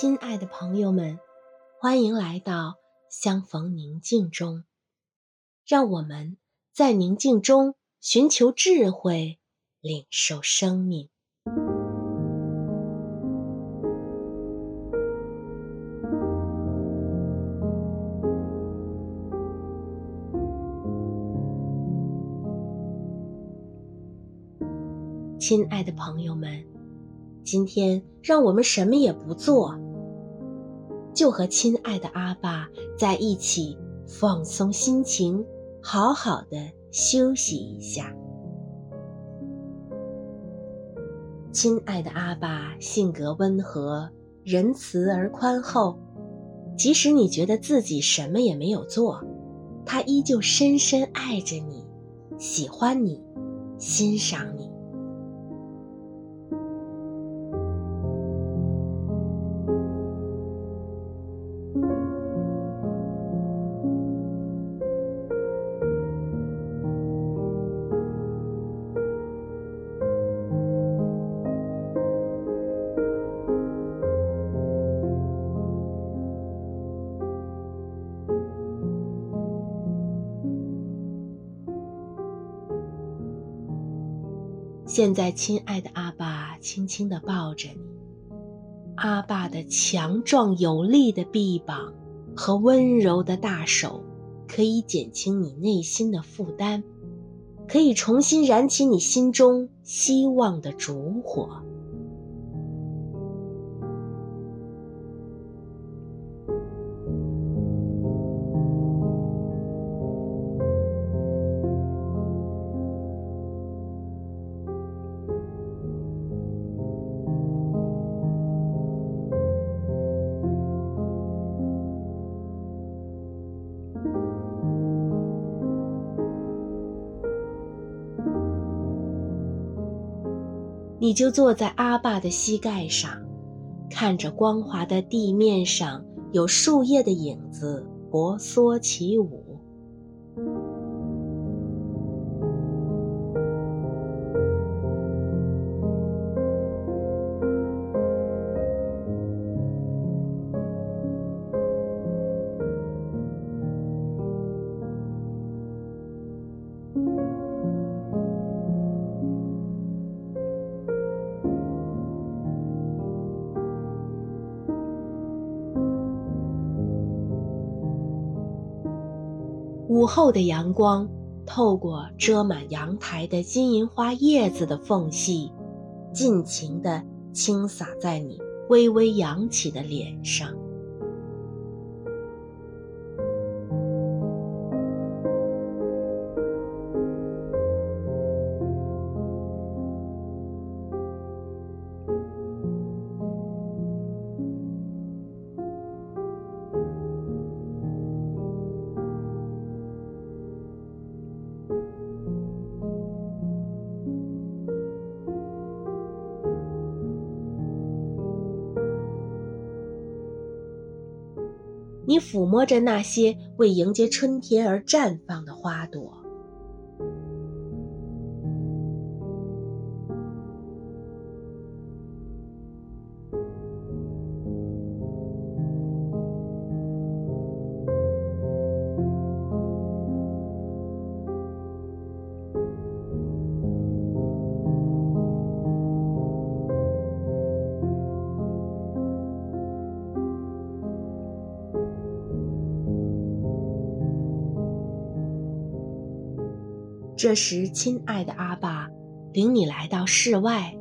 亲爱的朋友们，欢迎来到相逢宁静中，让我们在宁静中寻求智慧，领受生命。亲爱的朋友们，今天让我们什么也不做，就和亲爱的阿爸在一起放松心情，好好的休息一下。亲爱的阿爸性格温和、仁慈而宽厚，即使你觉得自己什么也没有做，他依旧深深爱着你，喜欢你，欣赏你。现在，亲爱的阿爸轻轻地抱着你，阿爸的强壮有力的臂膀和温柔的大手，可以减轻你内心的负担，可以重新燃起你心中希望的烛火。你就坐在阿爸的膝盖上，看着光滑的地面上有树叶的影子婆娑起舞。午后的阳光透过遮满阳台的金银花叶子的缝隙，尽情地倾洒在你微微扬起的脸上。你抚摸着那些为迎接春天而绽放的花朵。这时，亲爱的阿爸领你来到室外，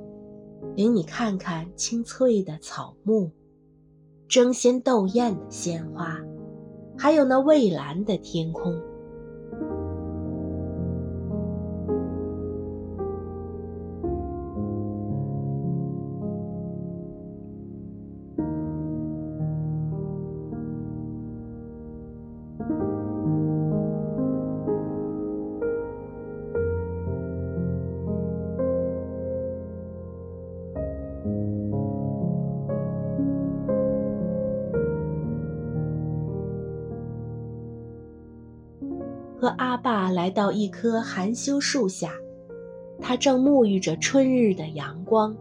领你看看青翠的草木、争先斗艳的鲜花，还有那蔚蓝的天空。和阿爸来到一棵含羞树下，他正沐浴着春日的阳光，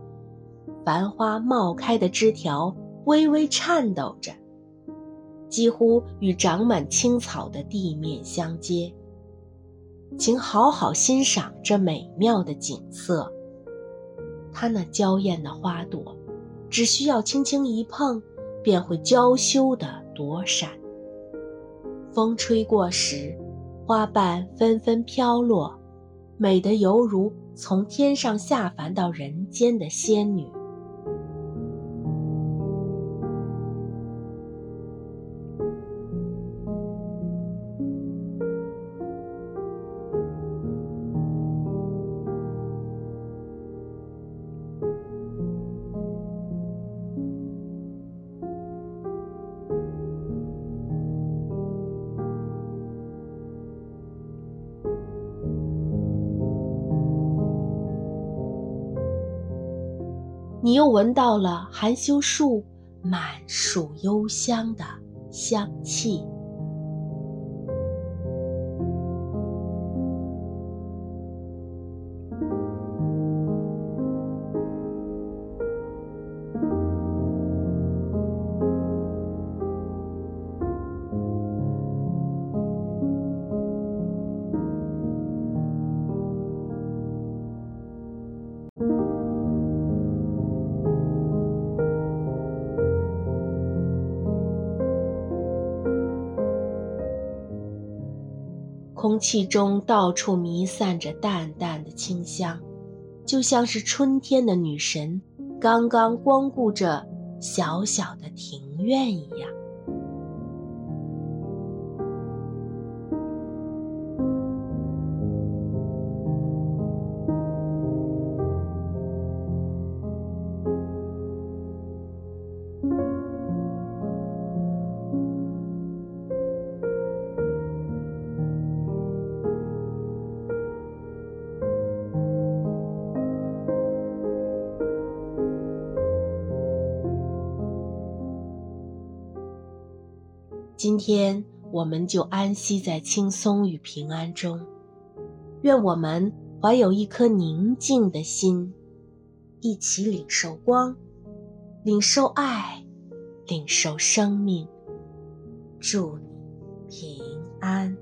繁花冒开的枝条微微颤抖着，几乎与长满青草的地面相接。请好好欣赏这美妙的景色。它那娇艳的花朵，只需要轻轻一碰，便会娇羞地躲闪。风吹过时，花瓣纷纷飘落，美得犹如从天上下凡到人间的仙女。你又闻到了含羞树满树幽香的香气。空气中到处弥散着淡淡的清香，就像是春天的女神刚刚光顾着小小的庭院一样。今天我们就安息在轻松与平安中，愿我们怀有一颗宁静的心，一起领受光，领受爱，领受生命。祝你平安。